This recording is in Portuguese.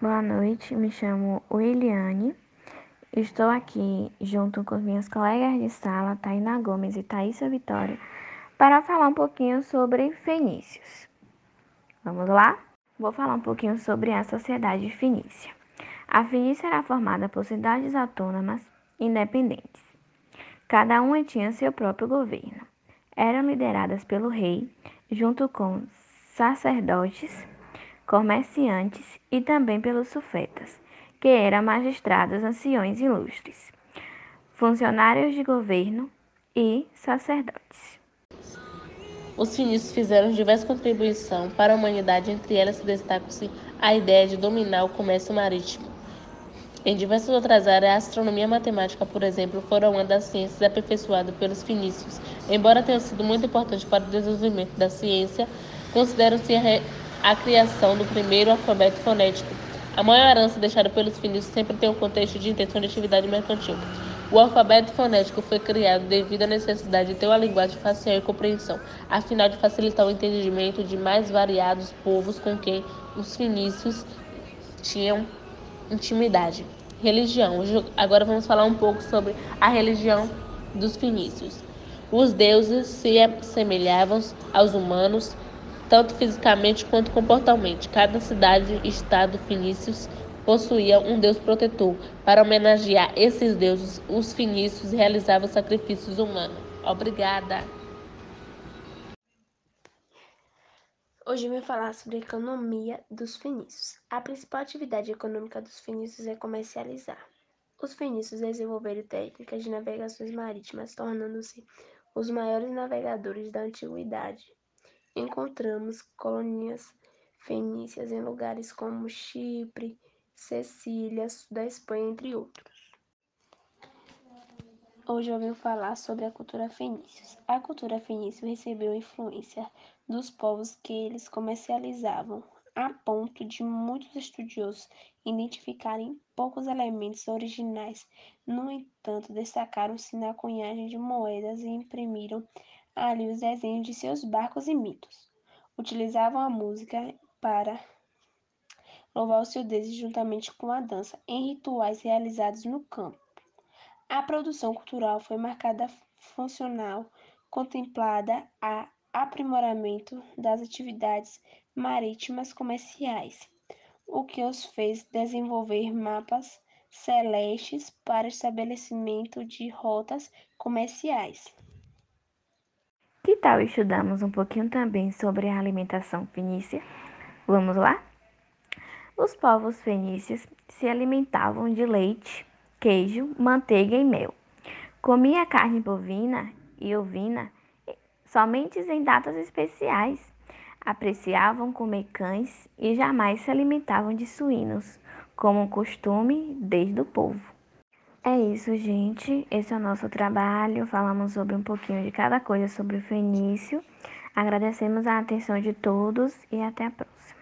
Boa noite, me chamo Williane. Estou aqui junto com minhas colegas de sala, Taina Gomes e Thaisa Vitória, para falar um pouquinho sobre fenícios. Vamos lá? Vou falar um pouquinho sobre a sociedade fenícia. A Fenícia era formada por cidades autônomas independentes. Cada uma tinha seu próprio governo. Eram lideradas pelo rei, junto com sacerdotes, comerciantes e também pelos sufetas, que eram magistrados anciões ilustres, funcionários de governo e sacerdotes. Os finícios fizeram diversas contribuições para a humanidade, entre elas se destaca-se a ideia de dominar o comércio marítimo. Em diversas outras áreas, a astronomia e a matemática, por exemplo, foram uma das ciências aperfeiçoadas pelos fenícios. Embora tenha sido muito importante para o desenvolvimento da ciência, consideram-se a, criação do primeiro alfabeto fonético. A maior herança deixada pelos fenícios sempre tem um contexto de intenção de atividade mercantil. O alfabeto fonético foi criado devido à necessidade de ter uma linguagem fácil e compreensão, a fim de facilitar o entendimento de mais variados povos com quem os fenícios tinham intimidade. Religião. Agora vamos falar um pouco sobre a religião dos fenícios. Os deuses se assemelhavam aos humanos, tanto fisicamente quanto comportalmente. Cada cidade e estado fenícios possuía um deus protetor. Para homenagear esses deuses, os fenícios realizavam sacrifícios humanos. Obrigada. Hoje eu vim falar sobre a economia dos fenícios. A principal atividade econômica dos fenícios é comercializar. Os fenícios desenvolveram técnicas de navegações marítimas, tornando-se os maiores navegadores da antiguidade. Encontramos colônias fenícias em lugares como Chipre, Sicília, da Espanha, entre outros. Hoje eu vim falar sobre a cultura fenícia. A cultura fenícia recebeu influência dos povos que eles comercializavam, a ponto de muitos estudiosos identificarem poucos elementos originais. No entanto, destacaram-se na cunhagem de moedas e imprimiram ali os desenhos de seus barcos e mitos. Utilizavam a música para louvar o seu Deus juntamente com a dança em rituais realizados no campo. A produção cultural foi marcada funcional, contemplada a aprimoramento das atividades marítimas comerciais, o que os fez desenvolver mapas celestes para estabelecimento de rotas comerciais. Tal estudamos um pouquinho também sobre a alimentação fenícia? Vamos lá? Os povos fenícios se alimentavam de leite, queijo, manteiga e mel. Comia carne bovina e ovina somente em datas especiais. Apreciavam comer cães e jamais se alimentavam de suínos, como um costume desde o povo. É isso, gente. Esse é o nosso trabalho. Falamos sobre um pouquinho de cada coisa sobre o fenício. Agradecemos a atenção de todos e até a próxima.